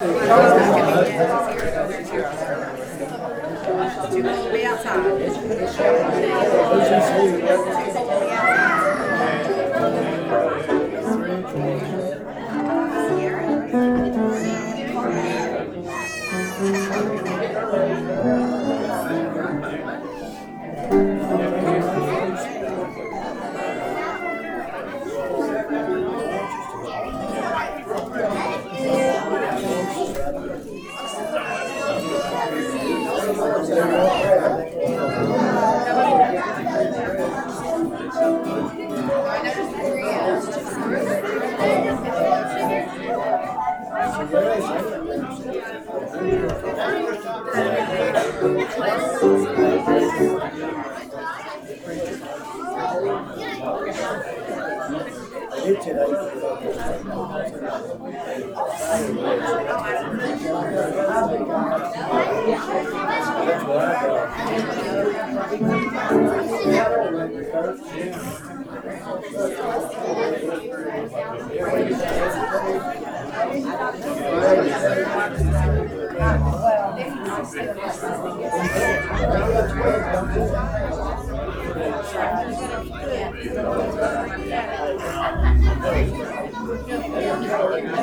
Way outside. And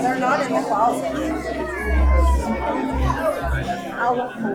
they're not in the closet. I won't.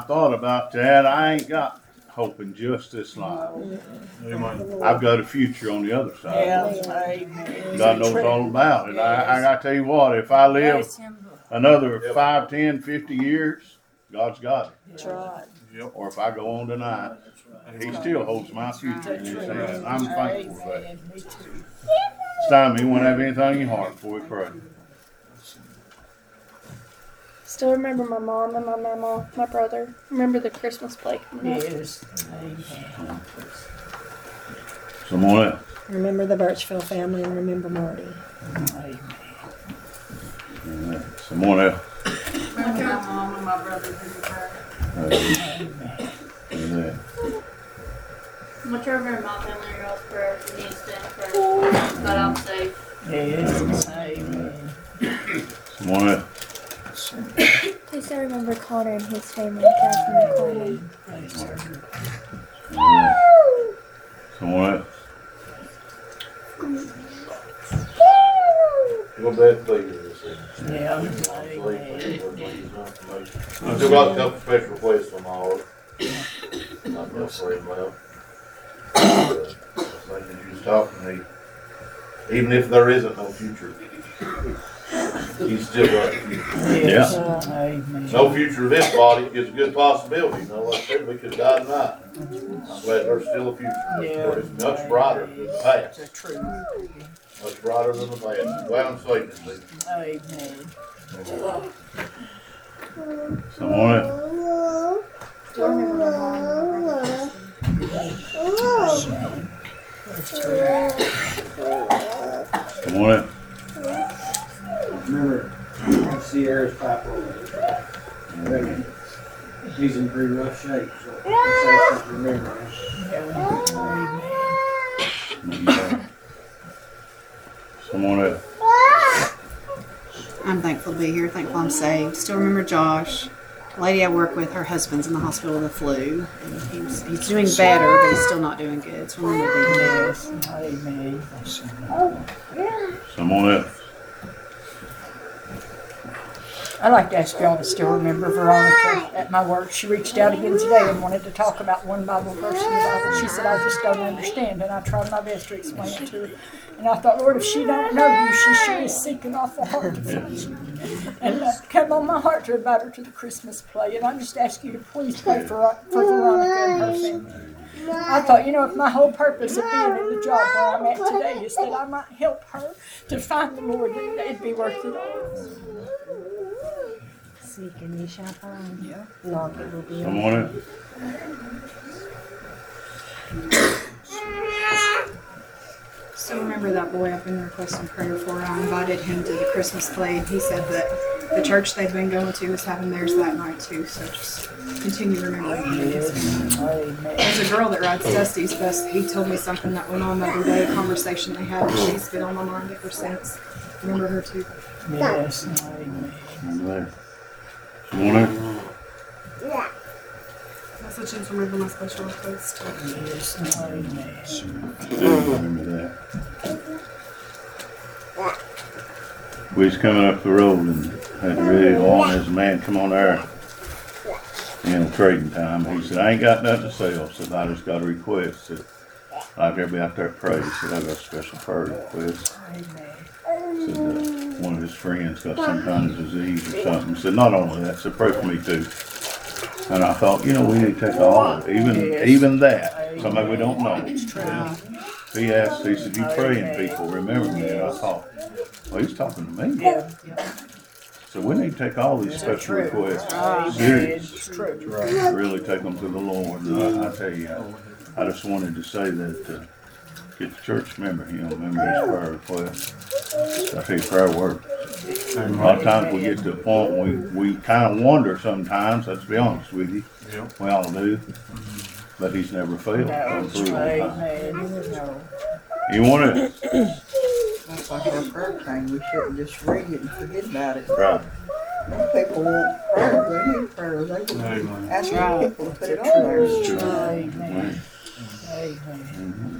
I thought about that. I ain't got hope in just this life. I've got a future on the other side. God knows all about it. I, I gotta tell you what, if I live another five, ten, fifty years, God's got it. That's right. Yep. Or if I go on tonight, He still holds my future in His hands. I'm thankful for that. It's time He won't have anything in your heart before we pray still remember my mom and my mama, my brother. Remember the Christmas plate. Yes. Some more of Remember the Birchfield family and remember Marty. Amen. Amen. Some more of My mom and my brother Connor and his family, Catherine and Coleman. Someone else? You'll bet please this evening. Yeah. I still got a couple special requests from all of them. Not enough for him left. Uh, Like you was talking to me, even if there isn't no future, he's still got a future. Yes. Yeah. Amen. No future of this body is a good possibility, you know, like I said, we could die tonight. I'm glad there's still a future. Yeah. It's much brighter than the past, The truth. much brighter than the past. Glad I'm saying this, Steve. Amen. Someone else? Do I remember my mom and my brother? Someone else? Remember Sierra's pipe roller? He's in pretty rough shape, so it's safe to remember him. Amen. Someone else? I'm thankful to be here. Thankful I'm saved. Still remember Josh. The lady I work with, her husband's in the hospital with the flu. And he's, he's doing better, but he's still not doing good. So remember being there. Yes. Amen. Someone else? I'd like to ask y'all to still remember Veronica at my work. She reached out again today and wanted to talk about one Bible verse in the Bible. She said, I just don't understand. And I tried my best to explain it to her. And I thought, Lord, if she don't know you, she sure is seeking awful hard to find you. And uh, come on my heart to invite her to the Christmas play. And I just ask you to please pray for, for Veronica and her family. I thought, you know, if my whole purpose of being in the job where I'm at today is that I might help her to find the Lord, then it'd be worth it all. Seek and ye shall find. Yeah. Knock it will be open. Someone else? Still remember that boy I've been requesting prayer for. I invited him to the Christmas play, and he said that the church they've been going to was having theirs that night too. So just continue remembering him. Yes. Amen. There's a girl that rides Dusty's bus. He told me something that went on the other day, a conversation they had, and she's been on my mind ever since. Remember her too. Yes. Amen. Remember that? Someone else? Also, just remember my special request. Yes. Amen. Remember that. We was coming up the road and had to to on, there's a man come on there in trading time, he said, I ain't got nothing to sell, said, I just got a request, said, like everybody out there pray, he said, I got a special prayer request, said, uh, one of his friends got some kind of disease or something, said, not only that, said, pray for me too. And I thought, you know, we need to take all of it, even, even that, somebody we don't know. True. He asked, he said, you praying people, remember me, and I thought, well, he's talking to me. Yeah. So we need to take all these special requests serious, true. really take them to the Lord. And I, I tell you, I, I just wanted to say that, uh, get the church member, you know, remember his prayer request. I tell you, prayer works. A lot of times we get to a point, we, we kind of wonder sometimes, let's be honest with you. We all do. But he's never failed. No. Come through on time. No. You want it? That's like our prayer thing, we shouldn't just read it and forget about it. Right. Some people want prayer, they need prayer, they will ask Right. people to put it on there. Amen. Amen. So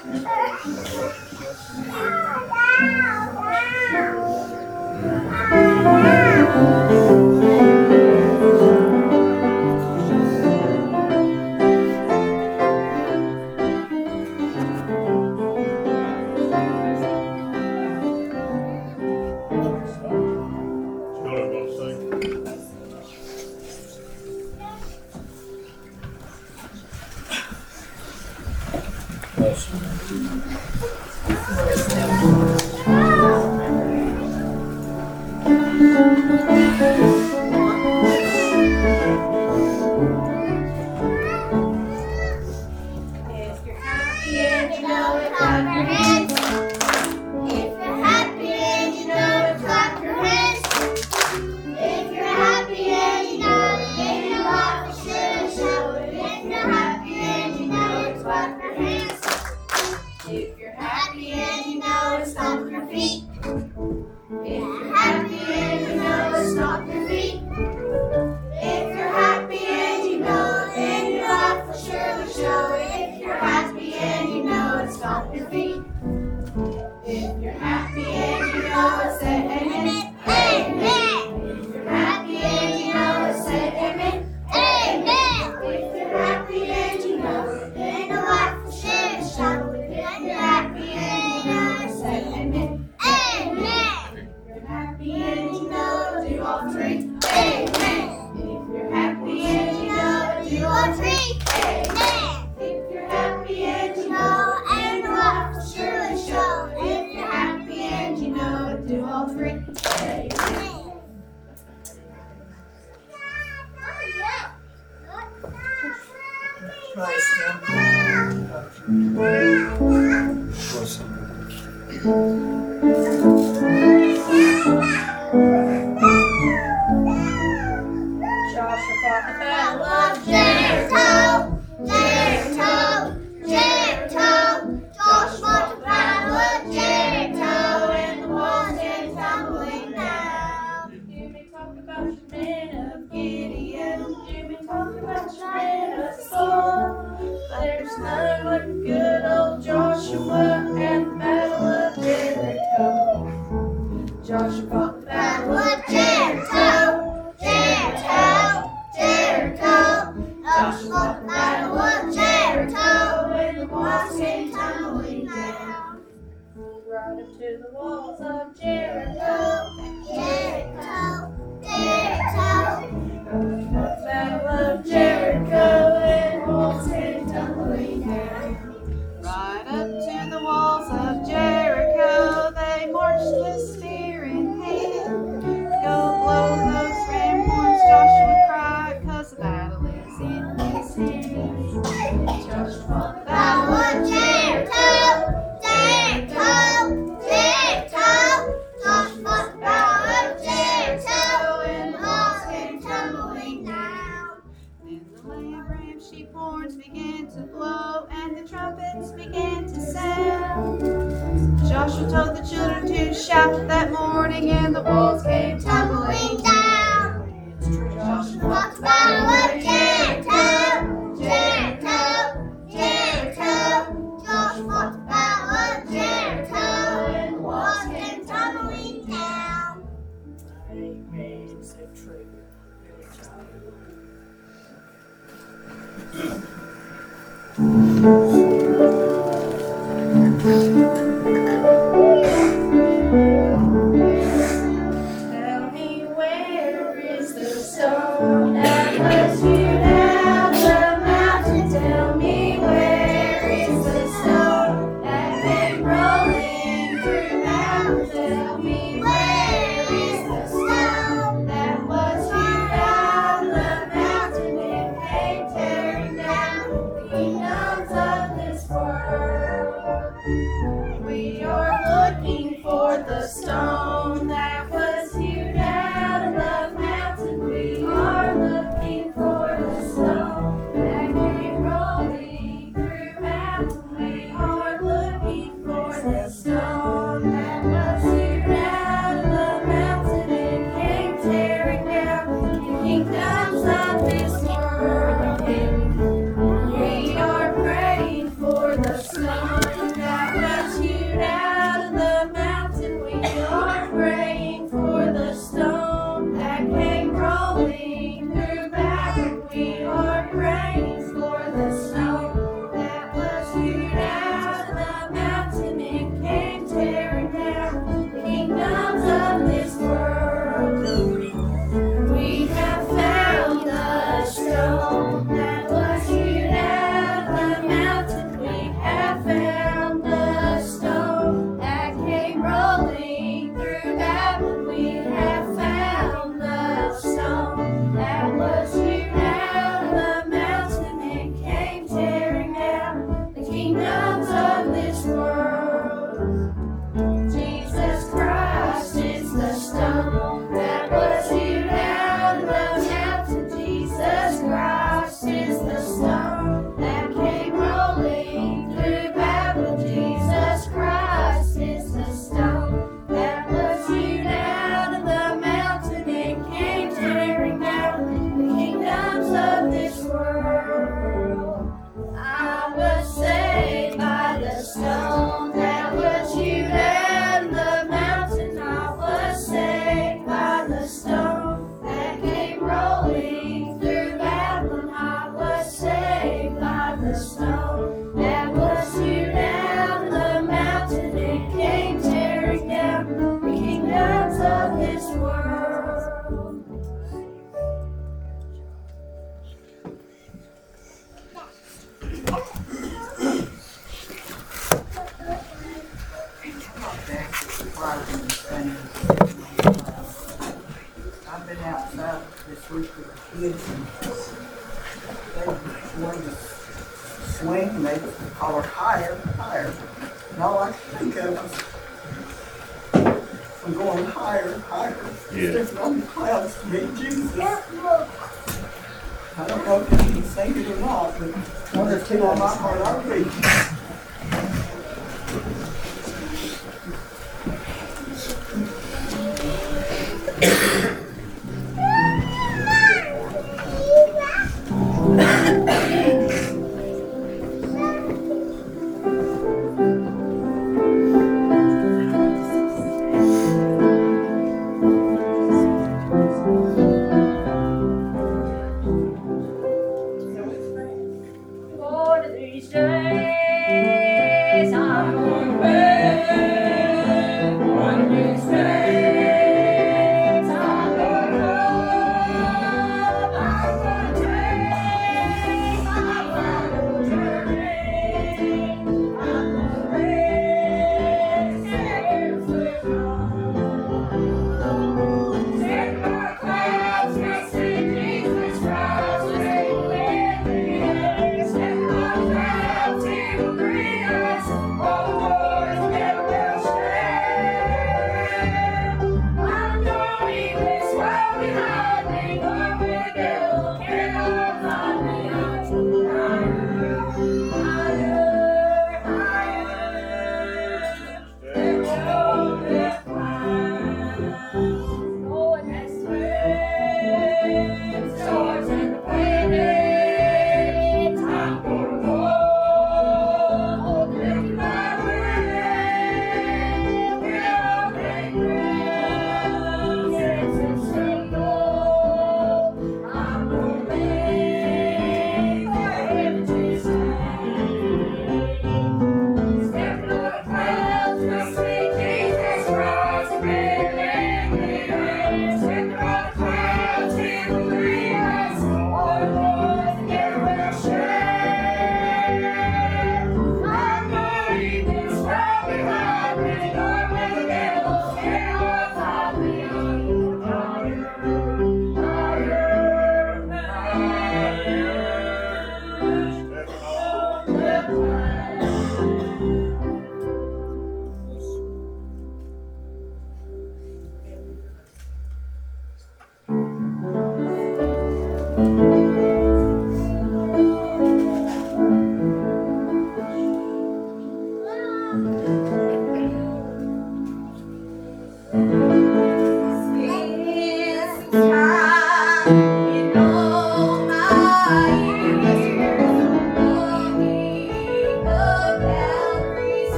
Ah!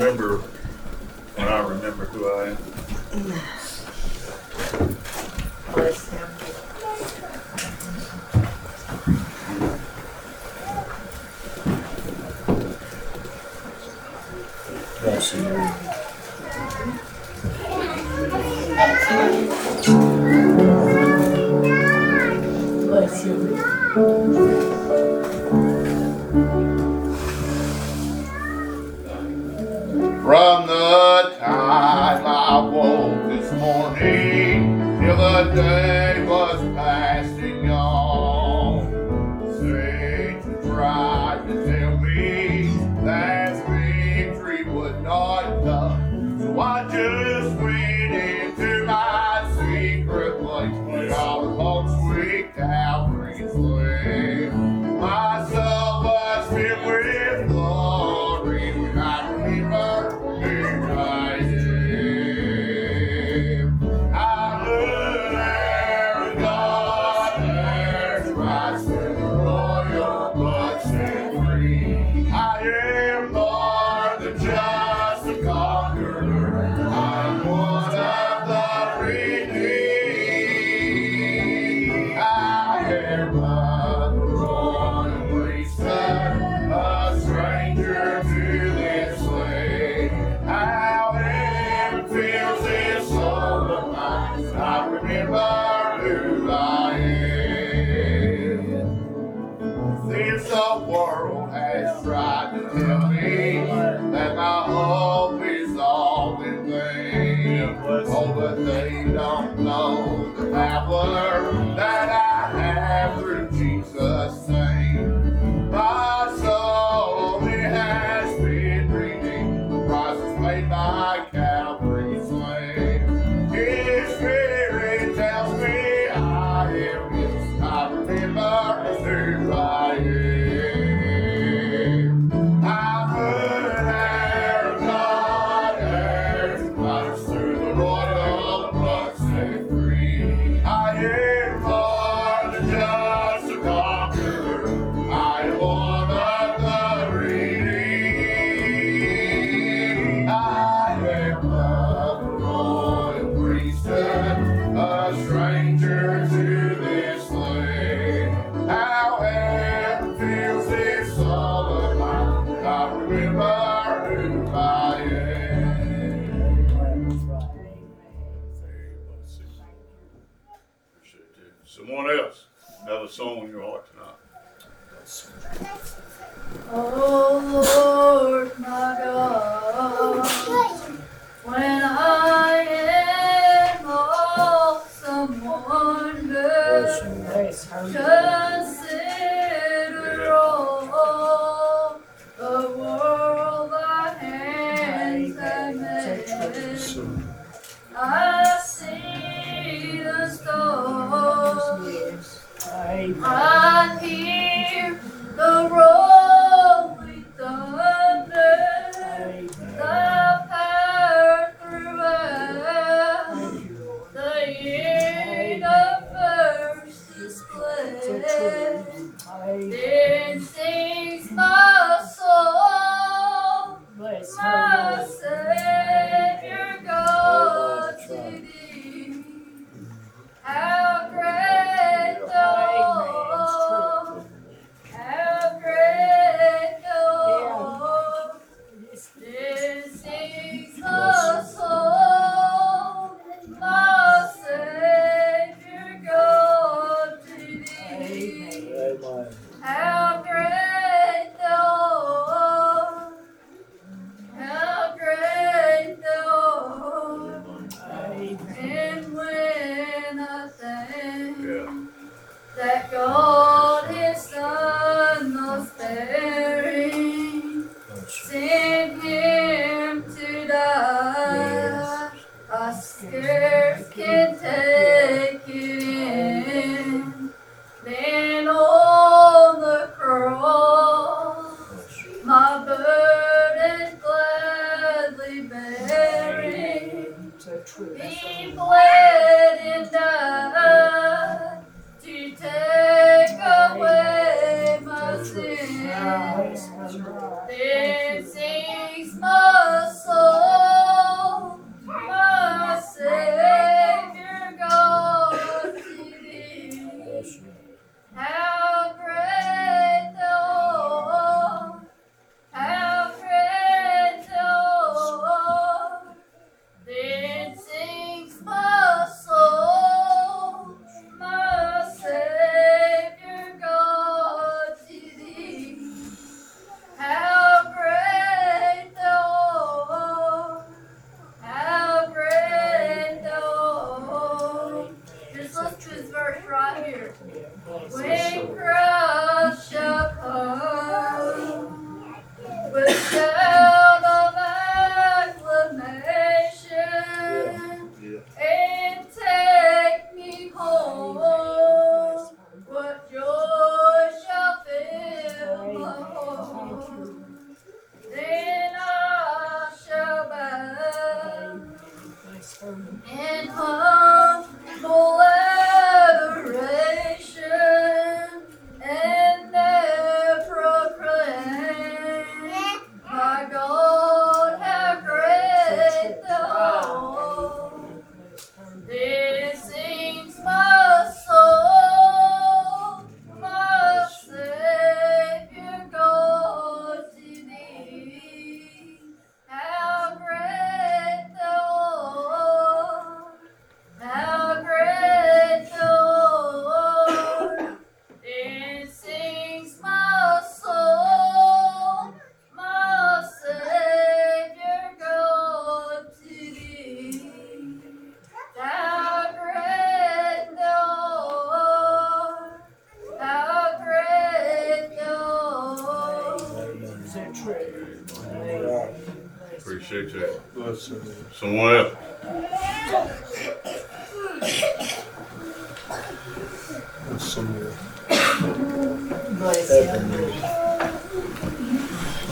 Remember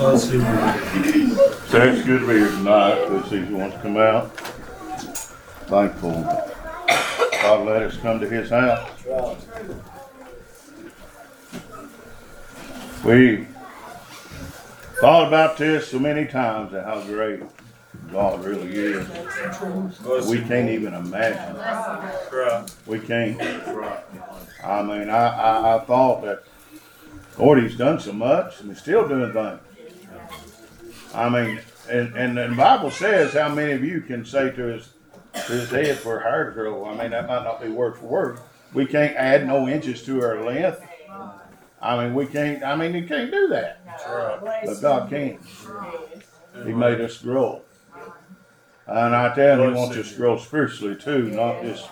It's good to be here tonight, because he wants to come out. Thankful. God let us come to his house. We thought about this so many times and how great God really is. We can't even imagine. We can't. I mean, I, I, I thought that, Lord, he's done so much and he's still doing things. I mean, and, and the Bible says how many of you can say to his, to his head for a hair to grow. I mean, that might not be word for word. We can't add no inches to our length. I mean, we can't, I mean, you can't do that. But God can. He made us grow. And I tell you, He wants us to grow spiritually too, not just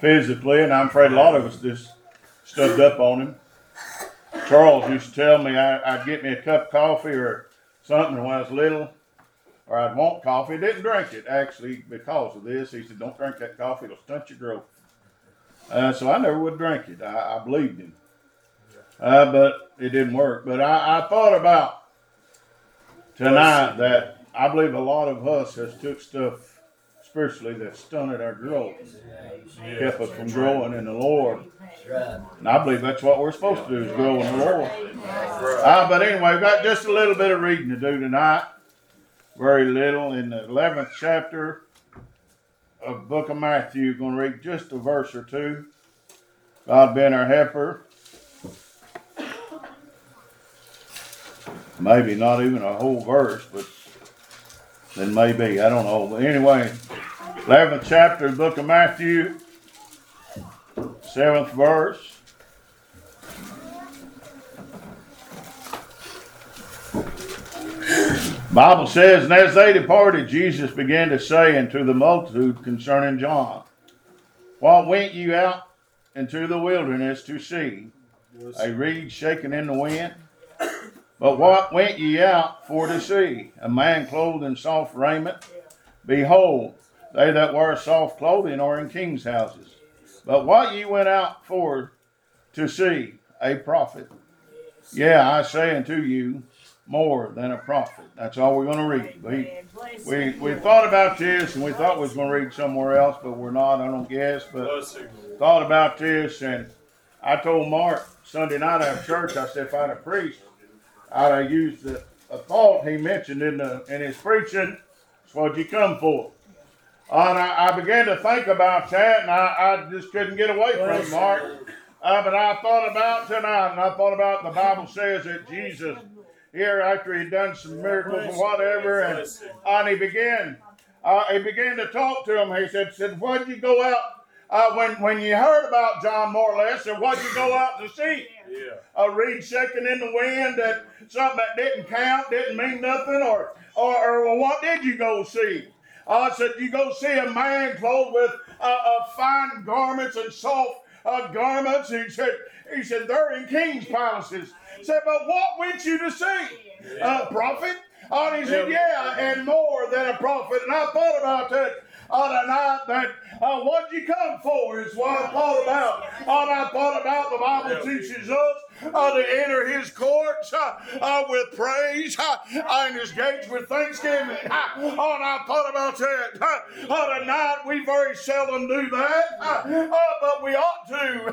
physically. And I'm afraid a lot of us just stubbed up on Him. Charles used to tell me I, I'd get me a cup of coffee or something when I was little, or I'd want coffee. Didn't drink it actually because of this. He said, "Don't drink that coffee; it'll stunt your growth." Uh, so I never would drink it. I, I believed him, uh, but it didn't work. But I, I thought about tonight that I believe a lot of us has took stuff spiritually that stunted our growth, kept us from growing in the Lord. And I believe that's what we're supposed to do is grow in the Lord. Uh, but anyway, we've got just a little bit of reading to do tonight. Very little. In the 11th chapter of book of Matthew, going to read just a verse or two. God being our helper. Maybe not even a whole verse, but then maybe. I don't know. But anyway, 11th chapter of book of Matthew, 7th verse. Bible says, and as they departed, Jesus began to say unto the multitude concerning John, What went you out into the wilderness to see? A reed shaken in the wind? But what went ye out for to see? A man clothed in soft raiment? Behold, they that wear soft clothing are in kings' houses. But what ye went out for to see? A prophet. Yeah, I say unto you, more than a prophet. That's all we're going to read. We, we, we thought about this and we thought we was going to read somewhere else, but we're not, I don't guess. But thought about this and I told Mark Sunday night after church, I said, if I'd have preached, I'd have used the, a thought he mentioned in the in his preaching. That's what you come for. And I, I began to think about that, and I, I just couldn't get away from it, Mark. Uh, but I thought about tonight, and I thought about the Bible says that Jesus, here after he'd done some miracles or whatever, and, and he began, uh, he began to talk to him. He said, "said What'd you go out uh, when when you heard about John more or less? And what'd you go out to see?" a reed shaking in the wind that something that didn't count, didn't mean nothing, or or, or what did you go see? I said you go see a man clothed with uh, uh, fine garments and soft uh, garments. He said he said they're in kings' palaces. Said, but what went you to see? A prophet? Oh, and he said, yeah, and more than a prophet. And I thought about that on a night that uh, what you come for is what I thought about. And I thought about the Bible teaches us uh, to enter his courts uh, uh, with praise uh, and his gates with thanksgiving. Uh, and I thought about that. Uh, uh, tonight we very seldom do that, uh, uh, but we ought to.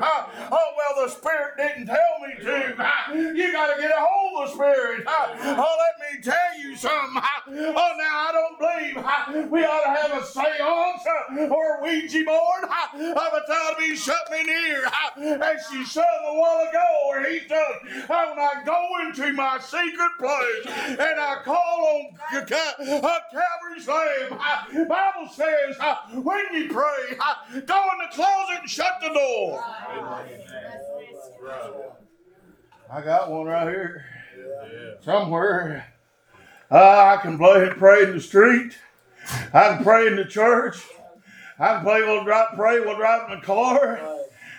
Oh, well, the Spirit didn't tell me to. You got to get a hold of the Spirit. Oh, let me tell you something. Oh, now I don't believe we ought to have a seance or a Ouija board. But that'll be shut me near. Uh, as she sung a while ago, or he sung, uh, when I go into my secret place and I call on uh, Calvary's Lamb, uh, Bible says, uh, when you pray, uh, go in the closet and shut the door. I got one right here. Somewhere. Uh, I can play and pray in the street. I can pray in the church. I can play, we'll pray, we'll drive in the car.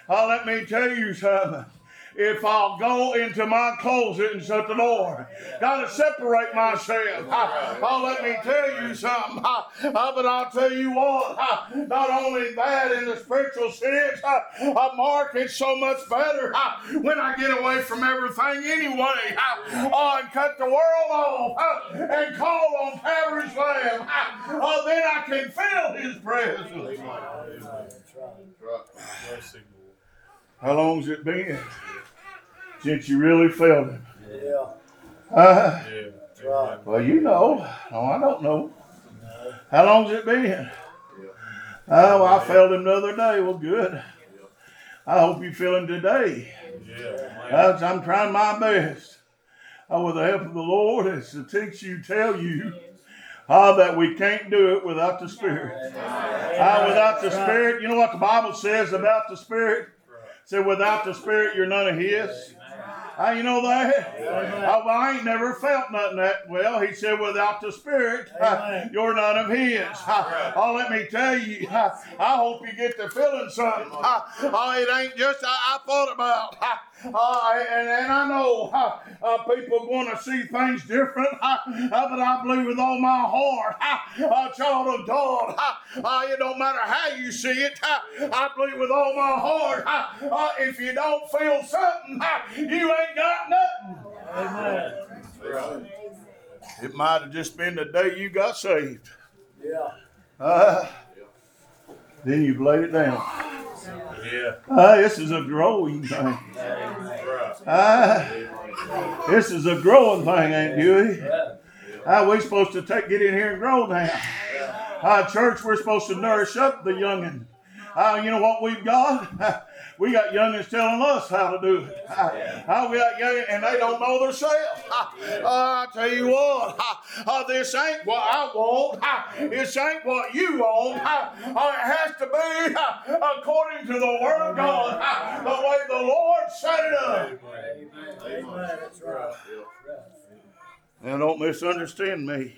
Oh, let me tell you something. If I'll go into my closet and shut the door. Gotta separate myself. Oh, let me tell you something. Uh, uh, but I'll tell you what, uh, not only that in the spiritual sense, uh, uh, Mark, it's so much better uh, when I get away from everything anyway uh, uh, and cut the world off uh, and call on Calvary's Lamb. Uh, uh, then I can feel His presence. How long's it been since you really felt Him? Yeah. Uh, Right. well, you know. Oh, I don't know. How long's it been? Oh, I felt him the other day. Well, good. I hope you feel him today. As I'm trying my best, uh, with the help of the Lord, is to teach you, tell you, uh, that we can't do it without the Spirit. Uh, without the Spirit, you know what the Bible says about the Spirit? It said, without the Spirit, you're none of His. How you know that? Oh, well, I ain't never felt nothing that well. He said, without the Spirit, you're none of His. Uh, oh, let me tell you, I hope you get to feeling something. Oh, it ain't just I, I thought about. Uh, and, and I know uh, uh, people going to see things different, uh, but I believe with all my heart, uh, child of God, uh, it don't matter how you see it. I believe with all my heart, if you don't feel something, you ain't got nothing. It might have just been the day you got saved. Yeah. Uh, then you've laid it down. Yeah. Uh, this is a growing thing. Uh, this is a growing thing, ain't Dewey? Uh, we supposed to take get in here and grow now. Uh, church, we're supposed to nourish up the youngin. Uh, you know what we've got? We got youngins telling us how to do it. Uh, we got youngins, and they don't know themselves. Uh, I tell you what, uh, this ain't what I want. This ain't what you want. Uh, it has to be according to the Word of God, the way the Lord set it up. Amen. That's right. Now, don't misunderstand me.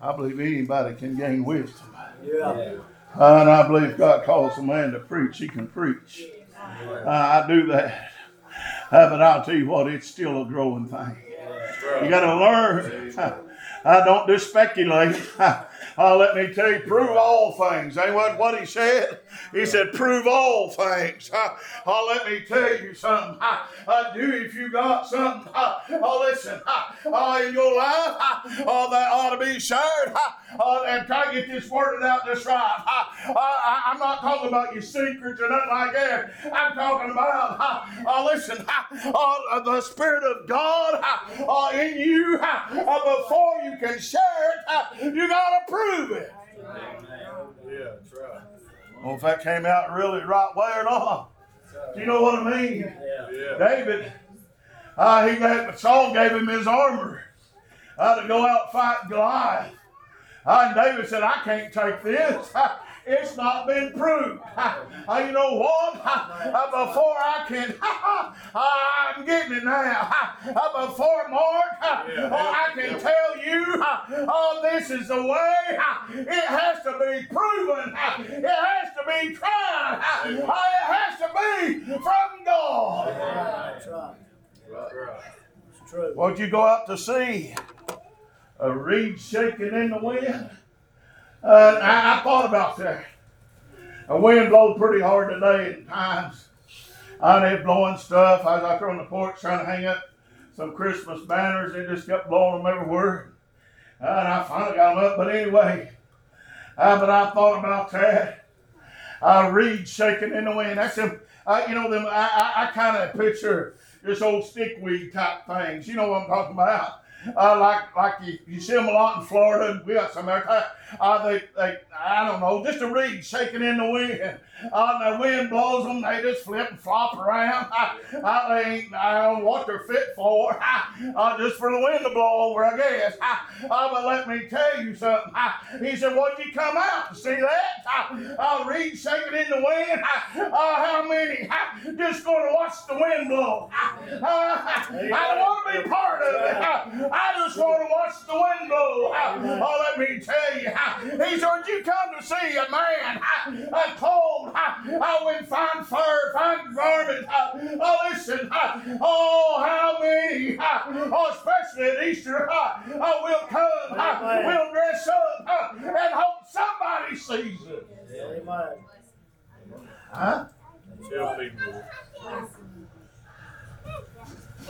I believe anybody can gain wisdom. Yeah. And I believe God calls a man to preach, he can preach. Uh, I do that. Uh, but I'll tell you what, it's still a growing thing. You got to learn. Uh, don't just speculate. Uh, let me tell you, prove all things. Ain't what, what he said? He said, prove all things. Uh, uh, let me tell you something. Uh, uh, do if you got something, uh, uh, listen, uh, in your life uh, that ought to be shared. Uh, and try to get this worded out just right. Uh, I, I'm not talking about your secrets or nothing like that. I'm talking about, uh, listen, uh, uh, the Spirit of God in you before you can share it. You got to prove it. Yeah, that's right. Well, if that came out really right way or not. Do you know what I mean? Yeah. David, uh, he gave, Saul gave him his armor uh, to go out fight Goliath. Uh, and David said, I can't take this. It's not been proved. Uh, you know what? Uh, before I can, I'm getting it now. Uh, before Mark, uh, I can tell you, uh, oh, this is the way. It has to be proven. It has to be tried. It has to be from God. That's right. That's right. It's true. Won't you go out to see? A reed shaking in the wind. Uh, I, I thought about that. The wind blowed pretty hard today at times. I was blowing stuff. I was out there on the porch trying to hang up some Christmas banners. They just kept blowing them everywhere. Uh, and I finally got them up. But anyway, uh, but I thought about that. Uh, reed shaking in the wind. That's them. You know them. I, I, I kind of picture this old stickweed type things. You know what I'm talking about? Uh, like like you, you see them a lot in Florida. We got some there. Uh, they, they, I don't know, just a reed shaking in the wind. Uh, the wind blows them, they just flip and flop around. Uh, uh, they ain't, I don't know what they're fit for. Uh, just for the wind to blow over, I guess. Uh, uh, but let me tell you something. Uh, he said, What'd you come out to see that? Uh, uh, reed shaking in the wind. How many? Just going to watch the wind blow. I don't want to be part of it. I just want to watch the wind blow. Let me tell you. He said, You come to see a man uh, called Oh, we find fur, find garments. Oh, listen. Oh, how many, oh, especially at Easter, oh, we'll come, we'll dress up, and hope somebody sees us. Amen. Huh? Tell people.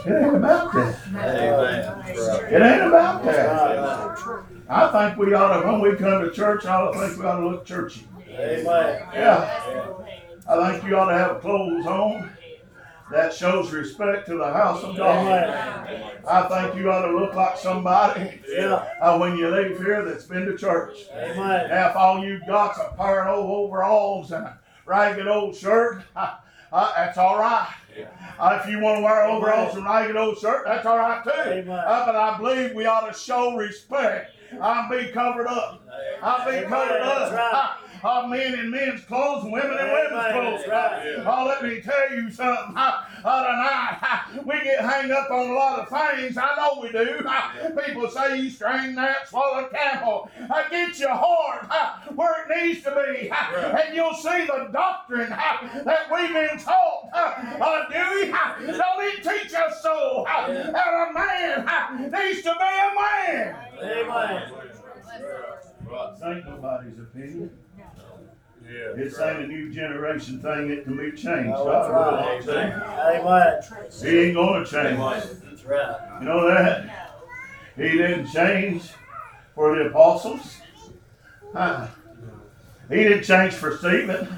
It ain't about that. Amen. It ain't about that. I think we ought to, when we come to church, I think we ought to look churchy. Amen. Yeah. I think you ought to have clothes on that shows respect to the house of God. Amen. I think you ought to look like somebody Yeah. uh, when you leave here that's been to church. Amen. Now, if all you got's a pair of old overalls and a ragged old shirt, uh, uh, that's all right. Uh, if you want to wear overalls and ragged old shirt, that's all right too. Amen. Uh, but I believe we ought to show respect. I'll be covered up. I'll be Amen. covered up. That's right. Uh, men in men's clothes and women in women's clothes. That's right. Oh, let me tell you something. Tonight, we get hung up on a lot of things. I know we do. People say you strain that, swallow camel. Uh, get your heart where it needs to be. And you'll see the doctrine that we've been taught. Uh, uh, Dewey, uh, don't it teach us so? Uh, that a man uh, needs to be a man. Amen. This ain't nobody's opinion. Yeah. This ain't a new generation thing that can be changed. Oh, that's God right. Amen. He ain't gonna change. That's right. You know that? He didn't change for the apostles. Uh, he didn't change for Stephen.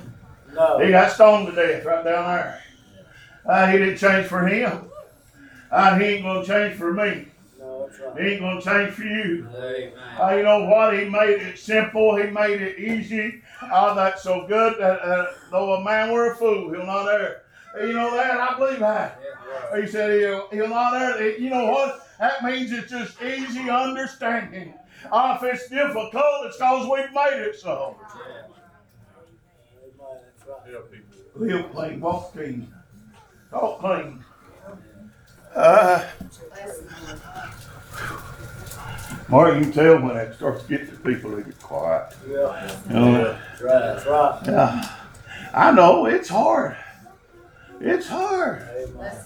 No. He got stoned to death right down there. Uh, he didn't change for him. Uh, he ain't gonna change for me. No, that's right. He ain't gonna change for you. Amen. Uh, you know what? He made it simple. He made it easy. Oh, that's so good that uh, though a man were a fool, he'll not err. You know that? I believe that. He said he'll, he'll not err. You know what? That means it's just easy understanding. Uh, if it's difficult, it's because we've made it so. Amen. That's right. Tell people. Live clean, walk clean, talk clean. Uh, Mark, you can tell when it starts to get to people, they get quiet. Yeah. You know? That's right. That's right. Yeah, I know it's hard. It's hard. Amen.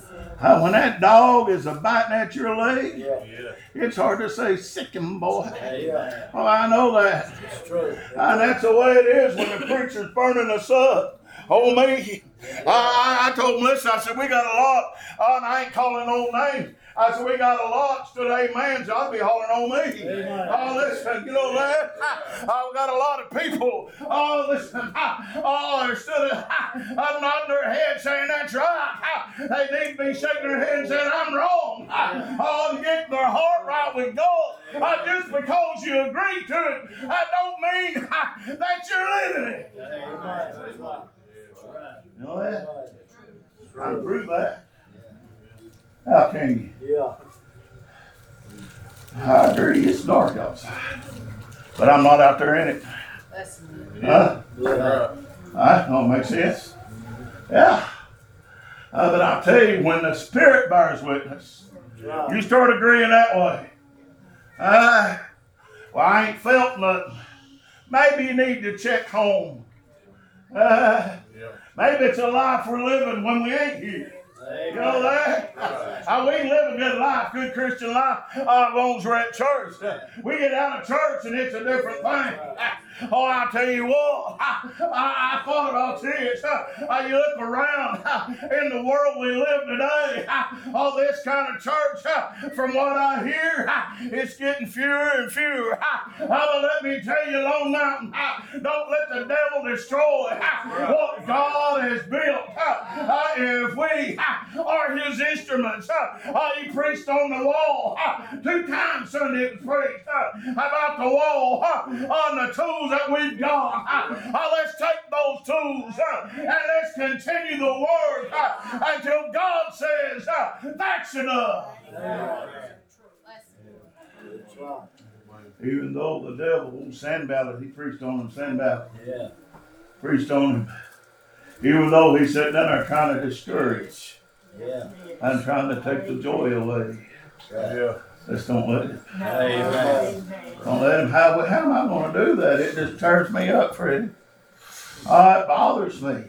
Uh, when that dog is a biting at your leg, Yeah. Yeah. it's hard to say sic him, boy. Amen. Oh, I know that. It's true. And that's the way it is when the preacher's burning us up. Oh, me. I, I told Melissa, I said, we got a lot. Oh, and I ain't calling no names. I said, we got a lot. Stood amen. So I'll be hollering on me. Amen. Oh, listen, you know that? I've got a lot of people. Oh, listen. Oh, they're stood I'm nodding their head saying that's right. They need to be shaking their head and saying I'm wrong. Oh, and getting their heart right with God. Uh, just because you agree to it, that don't mean that you're living it. You know that? I prove that. How can you? Yeah. I agree, it's dark outside. But I'm not out there in it. That's huh? Yeah. That don't make sense. Yeah. Uh, but I'll tell you, when the Spirit bears witness, Right. you start agreeing that way. Uh, well, I ain't felt nothing. Maybe you need to check home. Uh, Yeah. maybe it's a life we're living when we ain't here. You know that? Uh, we live a good life, good Christian life, uh, as long as we're at church. We get out of church and it's a different thing. Oh, I'll tell you what, I, I, I thought about this. Uh, you look around in the world we live today, all this kind of church, from what I hear, it's getting fewer and fewer. But let me tell you, Lone Mountain, don't let the devil destroy what God has built. If we are his instruments, uh, he preached on the wall uh, two times Sunday preached uh, about the wall on the tools that we've got. Uh, let's take those tools uh, and let's continue the work uh, until God says uh, that's enough. Even though the devil, Sanballat, he preached on him, Sanballat Yeah. preached on him. Even though he sat down there trying to discourage Yeah. and trying to take the joy away. Yeah. Let's don't let it. Amen. Don't let him. How, how am I going to do that? It just tears me up, Freddie. Uh, it bothers me.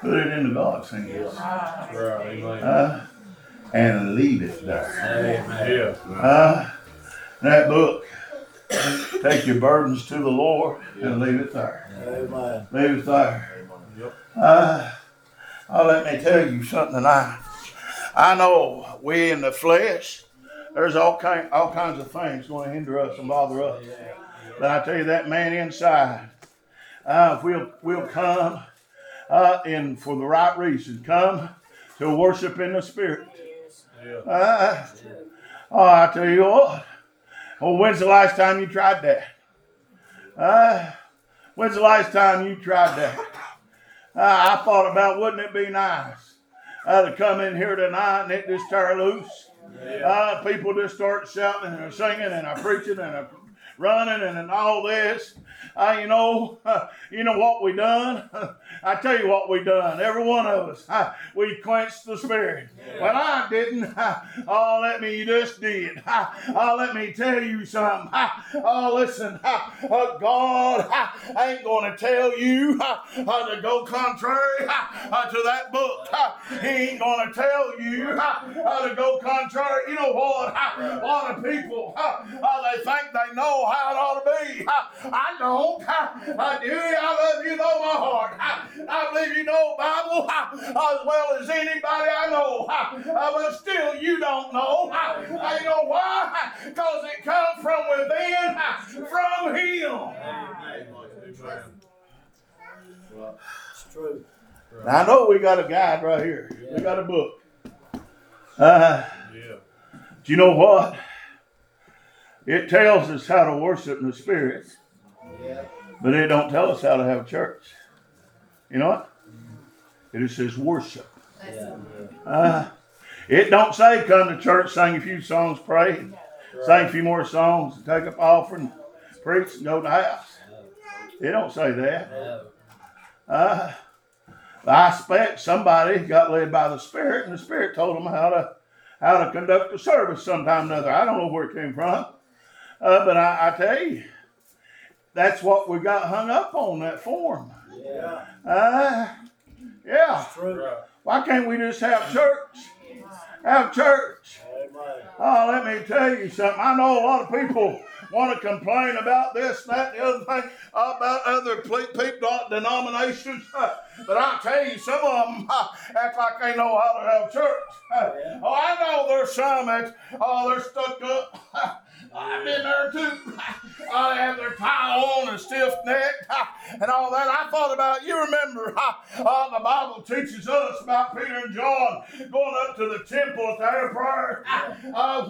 Put it into God's hands. Right, amen. Uh, and leave it there. Yeah. Uh, that book, take your burdens to the Lord and leave it there. Amen. Leave it there. Yep. Uh, oh, let me tell you something. I, I know we in the flesh, there's all kind, all kinds of things going to hinder us and bother us. But I tell you, that man inside, uh, we'll, we'll come uh, in for the right reason, come to worship in the Spirit. Uh, oh, I tell you what. Well, when's the last time you tried that? Uh, when's the last time you tried that? Uh, I thought about wouldn't it be nice uh, to come in here tonight and it just tear loose. Uh, people just start shouting and singing and preaching and running and, and all this. Uh, you know, you know what we done? I tell you what we done. Every one of us, we quenched the spirit. Well, I didn't. oh, let me, you just did. oh, let me tell you something. oh, listen, uh, God ain't going to tell you uh, to go contrary uh, to that book. he ain't going to tell you uh, to go contrary. You know what? a lot of people, they think they know how it ought to be. I don't. I do. I love you, know my heart. I believe you know Bible as well as anybody I know. But still, you don't know. You know why? Because it comes from within, from Him. It's true. Now, I know we got a guide right here. We got a book. Uh, Yeah. do you know what? It tells us how to worship in the Spirit. But it don't tell us how to have church. You know what? It just says worship. Uh, it don't say come to church, sing a few songs, pray, sing a few more songs, and take up offering, preach, and go to the house. It don't say that. Uh, I expect somebody got led by the Spirit, and the Spirit told them how to how to conduct the service sometime or another. I don't know where it came from, uh, but I, I tell you, that's what we got hung up on that form. Yeah. Uh, yeah. Why can't we just have church? Have church. Amen. Oh, let me tell you something. I know a lot of people want to complain about this, that, the other thing, about other people, denominations. But I'll tell you, some of them act like they know how to have church. Oh, I know there's some that, oh, they're stuck up. I've been there too. Oh, stiff neck and all that. I thought about, you remember, uh, the Bible teaches us about Peter and John going up to the temple at their prayer. Uh,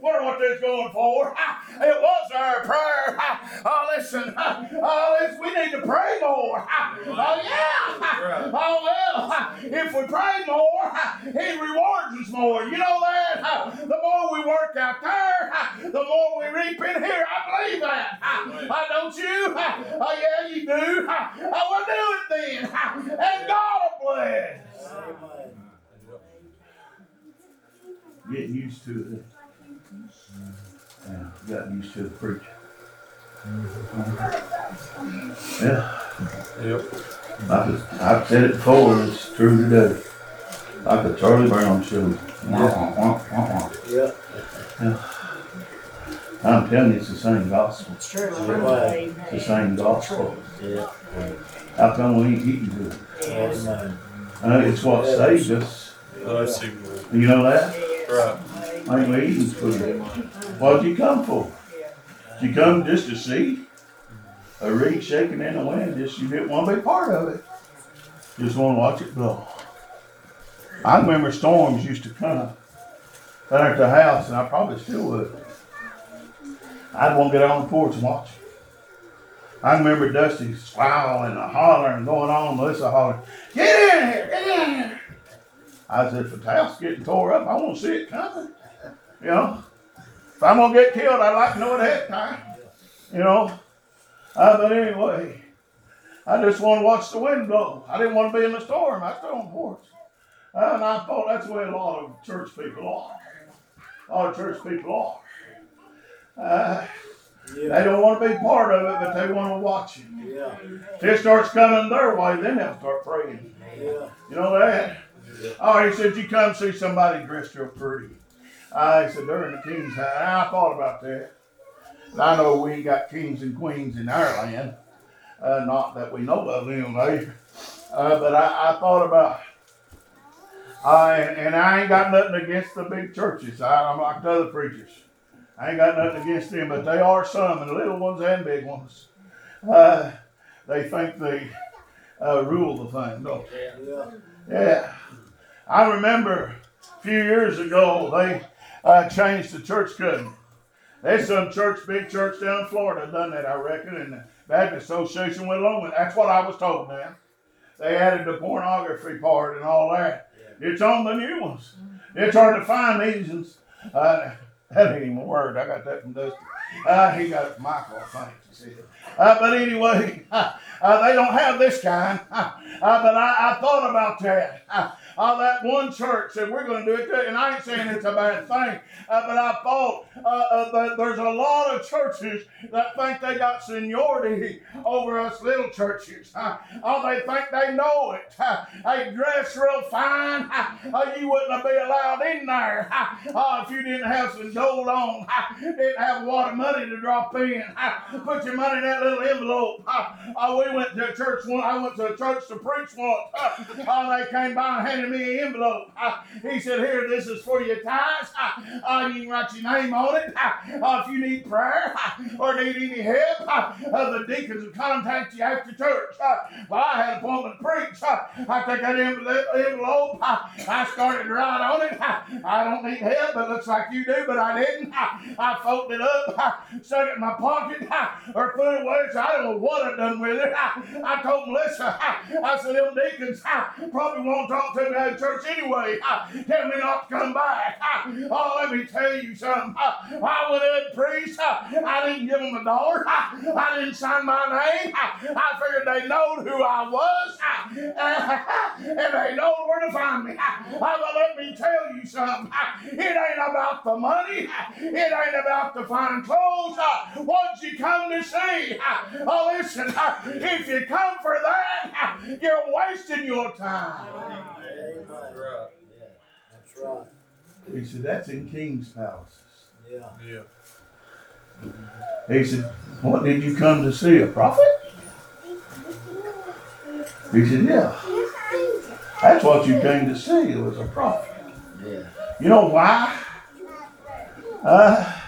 wonder what they're going for. It was their prayer. Oh, listen, oh, listen, we need to pray more. Oh, yeah. Oh, well, if we pray more, He rewards us more. You know that? The more we work out there, the more we reap in here. I believe that. Uh, don't you? Oh, yeah, you do. I will do it then. And God will bless. Amen. Getting used to it. Yeah, got used to the preacher. Yeah. Yep. Like a, I've said it before, it's true today. Like a Charlie Brown show. Wah. Yeah. I'm telling you, it's the same gospel. It's true. It's the same gospel. Yeah. How come we ain't getting to it? Amen. Uh, it's what saved us. I see. what- You know that? Right. Ain't we eating food? What'd you come for? Did you come just to see? A reed shaking in the wind, just you didn't want to be part of it. Just want to watch it blow. I remember storms used to come down at the house, and I probably still would. I'd want to get out on the porch and watch. I remember Dusty squalling and hollering, going on, Melissa hollering, Get in here, get in here. I said, if the house getting tore up, I want to see it coming. You know, if I'm gonna get killed, I'd like to know it ahead time. You know, uh, but anyway, I just want to watch the wind blow. I didn't want to be in the storm. I stood on the porch, uh, and I thought that's the way a lot of church people are. A lot of church people are. Uh, They don't want to be part of it, but they want to watch it. Yeah, If it starts coming their way, then they'll start praying. yeah. You know that? Oh, he said, you come see somebody dressed real pretty. I said, they're in the king's house. And I thought about that. And I know we ain't got kings and queens in our land. Uh, not that we know of anyway. Uh, but I, I thought about, I, and I ain't got nothing against the big churches. I, I'm like the other preachers. I ain't got nothing against them, but they are some, and little ones and big ones. Uh, they think they uh, rule the thing, don't they? Yeah. Yeah. I remember a few years ago they uh, changed the church cutting. There's some church, big church down in Florida done that, I reckon, and the Baptist Association went along with it. That's what I was told, man. They added the pornography part and all that. It's on the new ones. It's hard to find these. Uh, that ain't even a word. I got that from Dusty. Uh, he got it from Michael, I think. Uh, but anyway, uh, they don't have this kind. But I, I thought about that. Uh, uh, that one church said we're going to do it, too. and I ain't saying it's a bad thing. Uh, but I thought uh, uh, that there's a lot of churches that think they got seniority over us little churches. Uh, oh, they think they know it. Uh, they dress real fine. Uh, uh, you wouldn't be allowed in there uh, uh, if you didn't have some gold on. Uh, didn't have a lot of money to drop in. Uh, put your money in that little envelope. Uh, uh, we went to a church one. I went to a church to preach once. Uh, uh, they came by and handed me an envelope. He said, "Here, this is for your tithes. You can write your name on it. Uh, if you need prayer or need any help, uh, the deacons will contact you after church." Well, I had an appointment to preach. I took that envelope. I started to write on it. I don't need help, but looks like you do, but I didn't. I folded it up, stuck it in my pocket, or put it away. So I don't know what I done with it. I told Melissa, I said, them deacons probably won't talk to me church anyway. Tell me not to come back. Oh, let me tell you something. I went in priest. Uh, I didn't give them a dollar. I didn't sign my name. I figured they knowed who I was. And they know where to find me. But let me tell you something. It ain't about the money. It ain't about the fine clothes. What you come to see. Oh, listen. If you come for that, you're wasting your time. Amen. Right. That's right. He said, that's in king's palaces. Yeah. Yeah. He said, What did you come to see? A prophet? He said, Yeah. That's what you came to see. It was a prophet. Yeah. You know why? Uh,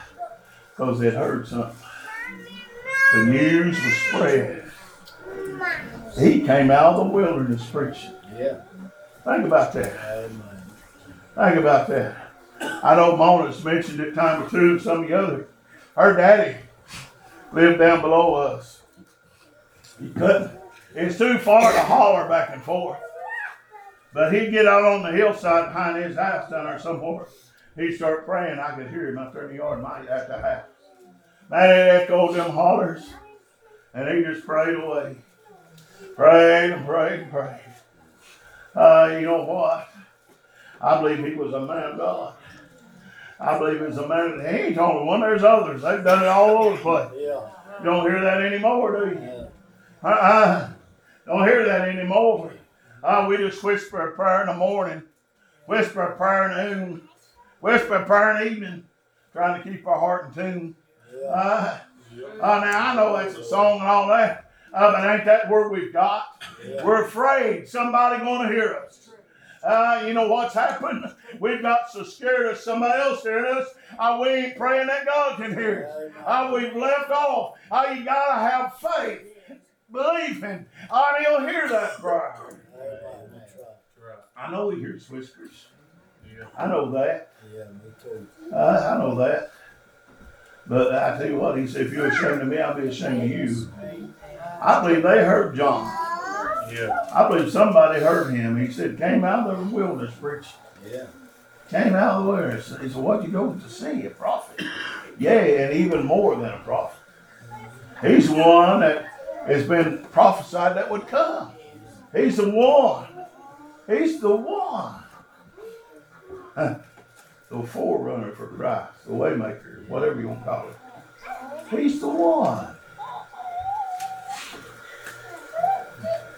because they'd heard something. The news was spread. He came out of the wilderness preaching. Yeah. Think about that. Think about that. I know Mona's mentioned it time or two, and some of the other. Her daddy lived down below us. He couldn't. It's too far to holler back and forth. But he'd get out on the hillside behind his house down there somewhere. He'd start praying. I could hear him out there in the yard my, at the house. Man, it echoed them hollers. And he just prayed away. Prayed and prayed and prayed. Uh, you know what? I believe he was a man of God. I believe he was a man. He ain't the only one. There's others. They've done it all over the place. Yeah. You don't hear that anymore, do you? Yeah. Uh-uh. Don't hear that anymore. Uh, we just whisper a prayer in the morning, whisper a prayer in the noon, whisper a prayer in the evening, trying to keep our heart in tune. Uh, uh, now, I know that's a song and all that, uh, but ain't that where we've got? We're afraid somebody going to hear us. Uh, you know what's happened? We've got so scared of somebody else hearing us, uh, we ain't praying that God can hear us. Uh, we've left off. Uh, you gotta have faith, believing, uh, and He'll hear that prayer. Amen. That's right. Right. I know He hears whispers. Yeah. I know that. Yeah, me too. Uh, I know that. But I tell you what, He said, if you're ashamed of me, I'll be ashamed of you. I believe they heard John. Yeah. I believe somebody heard him. He said, came out of the wilderness preaching. Yeah. Came out of the wilderness. He said, what you go to see? A prophet. Yeah, and even more than a prophet. He's the one that has been prophesied that would come. He's the one. He's the one. Huh. The forerunner for Christ, the waymaker, whatever you want to call it. He's the one.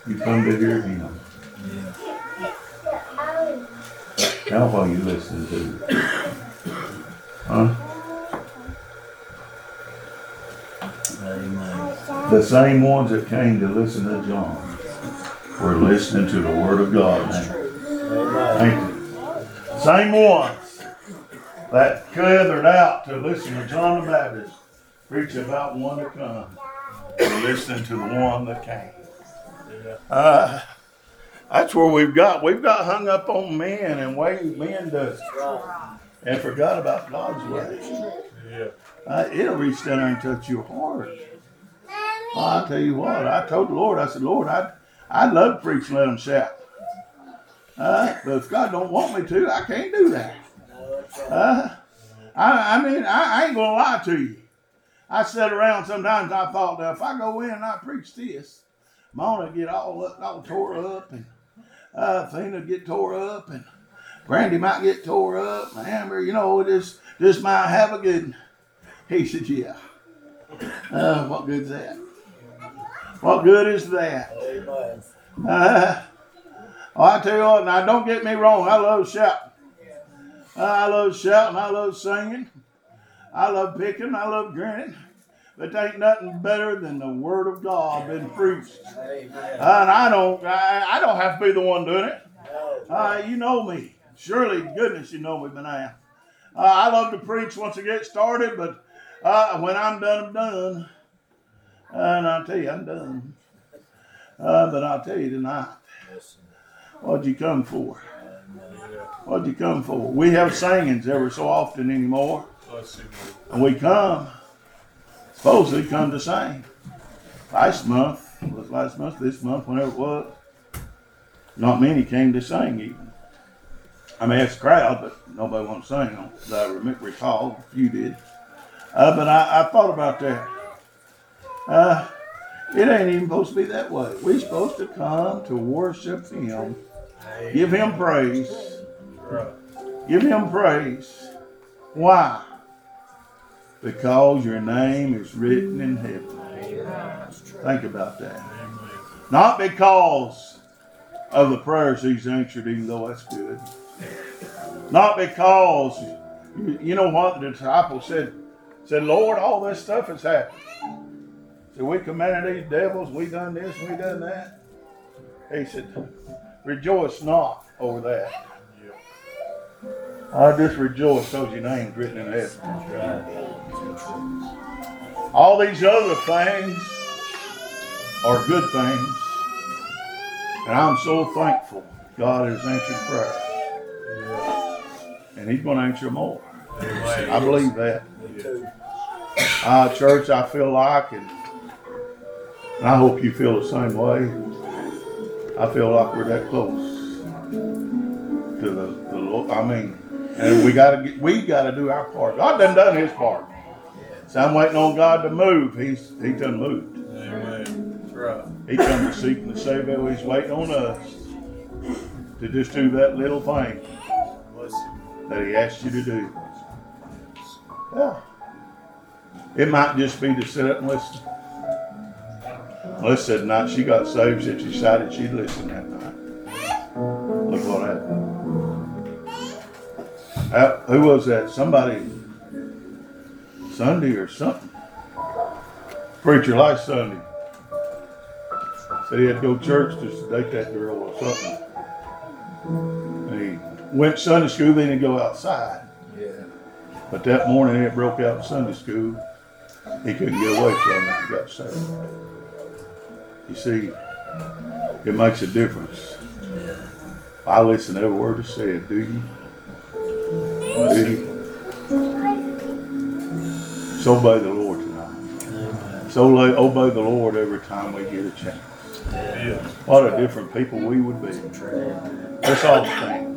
You come to hear him. Now are you listen to? it. Huh? The same ones that came to listen to John were listening to the Word of God now. Thank you. Same ones that gathered out to listen to John the Baptist preach about one to come. Were listening to the one that came. Uh, that's where we've got. We've got hung up on men and way men does, and forgot about God's way. Yeah. Uh, it'll reach down there and touch your heart. Well, I tell you what, I told the Lord, I said, Lord, I'd, I'd love to preach and let them shout. Uh, but if God don't want me to, I can't do that. Uh, I, I mean, I, I ain't gonna lie to you. I sat around sometimes. I thought, now if I go in and I preach this, Mona get all up, all tore up, and uh, Thina get tore up, and Brandy might get tore up, and Amber, you know, just just might have a good. He said, yeah. Uh, what good's that? What good is that? Uh, oh, I tell you what, now don't get me wrong, I love shouting. I love shouting, I love singing, I love picking, I love grinning. But there ain't nothing better than the word of God being preached. and I don't, I, I don't have to be the one doing it. Uh, you know me. Surely, goodness, you know me by now. Uh, I love to preach once I get started, but uh, when I'm done, I'm done. And I'll tell you, I'm done. Uh, but I'll tell you tonight, what'd you come for? What'd you come for? We have singings every so often anymore, Bless you, Lord. and we come, supposedly come to sing. Last month, was last month, this month, whenever it was, not many came to sing even. I mean, it's a crowd, but nobody wants to sing, that I rem- recall, a few did. Uh, but I, I thought about that. Uh, it ain't even supposed to be that way. We're supposed to come to worship Him, give Him praise, give Him praise. Why? Because your name is written in heaven. Think about that. Not because of the prayers He's answered, even though that's good. Not because, you, you know what the disciples said, said, Lord, all this stuff has happened. So we commanded these devils, we done this, we done that. He said, rejoice not over that. I just rejoice because your name's written in heaven. All these other things are good things. And I'm so thankful God has answered prayer. And He's going to answer more. I believe that. Uh, church, I feel like, and and I hope you feel the same way. I feel like we're that close to the, the Lord. I mean, and we gotta get, we gotta do our part. God done done His part. So I'm waiting on God to move. He's He done moved. Amen. Right. He come to seek and to save. He's waiting on us to just do that little thing that He asked you to do. Yeah. It might just be to sit up and listen. Melissa said night she got saved, she decided she'd listen that night. Look what happened. Uh, who was that? Somebody Sunday or something. Preacher last Sunday. Said he had to go to church just to date that girl or something. And he went to Sunday school, then he'd go outside. Yeah. But that morning it broke out in Sunday school. He couldn't get away from it. He got saved. You see, it makes a difference. I listen to every word that's said. Do you? So obey the Lord tonight. So obey the Lord every time we get a chance. What a different people we would be. Let's all stand.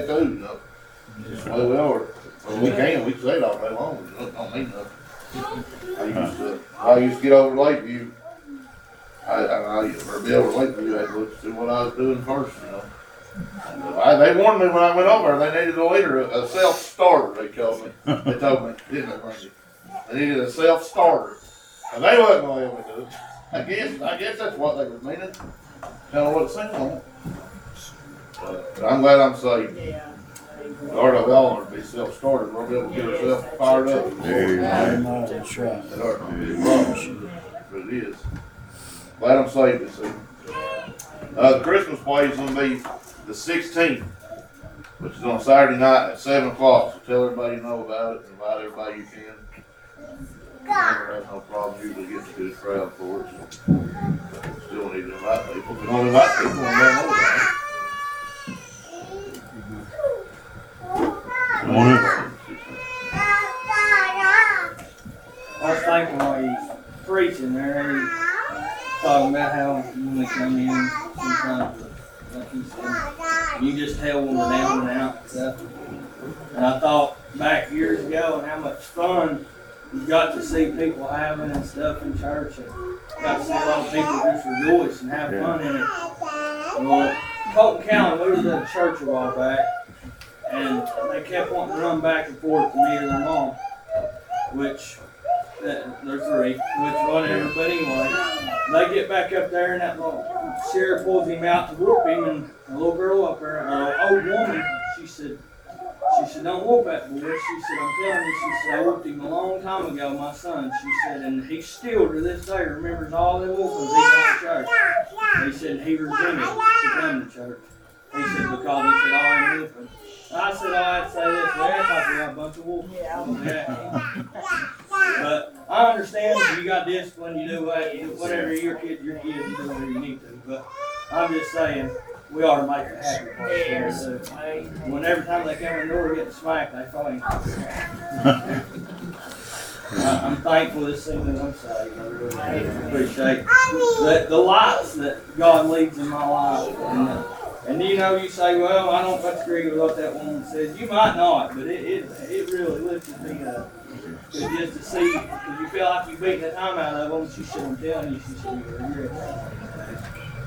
Dead when I did too, you know. The way we are. Well, we can, we can it all day long, it don't mean nothing. I used to, I used to get over to Lakeview. I, I, I, or be over to Lakeview, I had to look to see what I was doing first, you know. And, uh, I, they warned me when I went over, they needed a leader, a, a self-starter, they called me. They told me, didn't they? They needed a self-starter. And they wasn't gonna let me do it. I guess, I guess that's what they were meaning. Kinda what it seemed like. But I'm glad I'm saved. Lord, of all to be self-started, we'll be able to get ourselves fired up. Amen. That's right. That to it is. Glad I'm saved this evening. Uh, the Christmas party is gonna be the sixteenth, which is on Saturday night at seven o'clock, so tell everybody you know about it, invite everybody you can. Never have no problem usually getting a good crowd for it, so. Still need to invite people, if you don't invite people. Come on in. I was thinking while he's preaching there, he's talking about how when they come in, sometimes, like he said, you just tell when we're down and out and stuff. And I thought back years ago and how much fun you got to see people having and stuff in church. And got to see a lot of people just rejoice and have fun in it. Well, Colton County, we was at a church a while back, and they kept wanting to run back and forth to me or their mom, which that they're three, which whatever. But anyway, they get back up there, and that little sheriff pulls him out to whoop him, and a little girl up there, an old woman, she said, she said, don't whoop that boy. She said, I'm telling you, she said, I whooped him a long time ago, my son. She said, and he still to this day remembers all the whoopings he got in church. He said he resented to come to church. He said, because he said, oh, I'm whooping. I said, oh, I'd say this, well, I thought we had a bunch of wolves. Yeah. But I understand if you got discipline, you do what, whatever your kid, your kid, you do whatever you need to. But I'm just saying, we ought to make it happy. Yes. When every time they come in the door getting smacked, they fight. I- I'm thankful this season I'm saved. I really appreciate the, the lights that God leads in my life. And, uh, and you know, you say, well, I don't much agree with what that woman said. You might not, but it, it, it really lifted me up. just to see, because you feel like you beat the time out of them, she I'm telling you, she said, you're regret.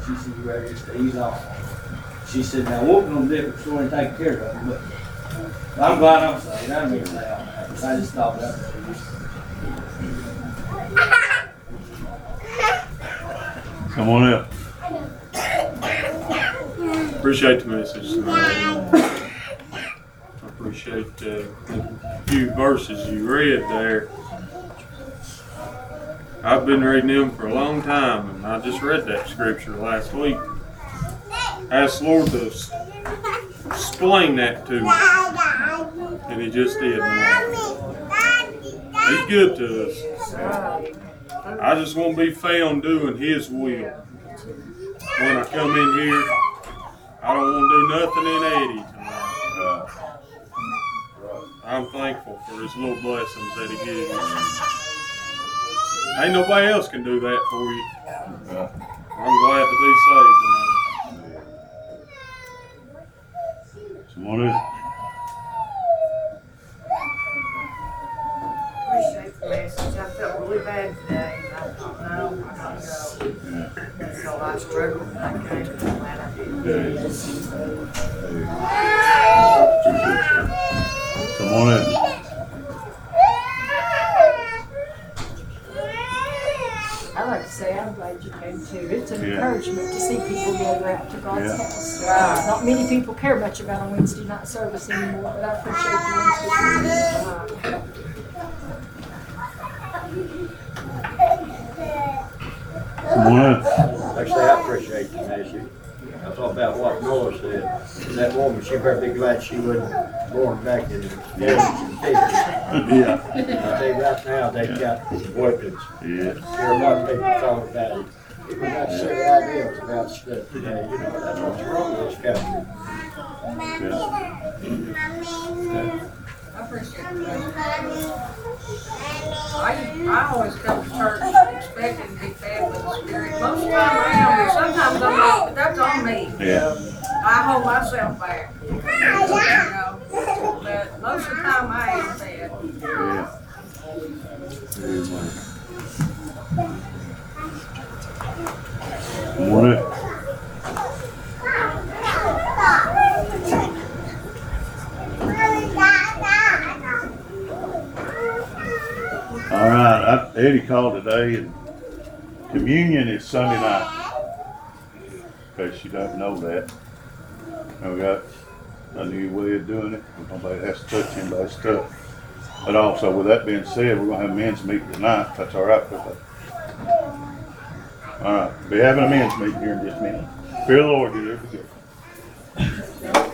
She said, you better just ease off. She said, now whooping them different story and take care of them, but I'm glad I'm saved. I don't mean to that. I just thought that. Come on up. Appreciate the message tonight. I appreciate the few verses you read there. I've been reading them for a long time, and I just read that scripture last week. Asked Lord to explain that to me, and He just did. He's good to us. I just want to be found doing His will. When I come in here, I don't want to do nothing in Eddie tonight. I'm thankful for his little blessings that he gives. Me. Ain't nobody else can do that for you. I'm glad to be saved tonight. Come on in. Appreciate the message. I felt really bad today. and I thought, no, I gotta go. And I struggled and I came and I'm glad I did. Come on in. To say, I'm glad you came too. It's an Yeah. encouragement to see people gather out to God's Yeah. house. Uh, Not many people care much about a Wednesday night service anymore, but I appreciate the Wednesday. service. Well, Like I say, I appreciate the message. I thought about what Noah said. That woman, she better be glad she wasn't born back in the forties and fifties. yeah, I tell you right now, they've got weapons. yeah. Hear what people talk about it. People got silly ideas about stuff today, you know, that's what's wrong with this country. I appreciate it. I, I always come to church expecting to be fed with the Spirit. Most of the time I am, sometimes I'm not, but that's on me. Yeah. I hold myself back, you know, but most of the time I am fed. Yeah. Morning. All right, I, Eddie called today and communion is Sunday night. In case you don't know that. And we got a new way of doing it. Nobody has to touch anybody's stuff. But also, with that being said, we're gonna have a men's meeting tonight. That's all right with us. All right, be having a men's meeting here in just a minute. Fear the Lord, you be good.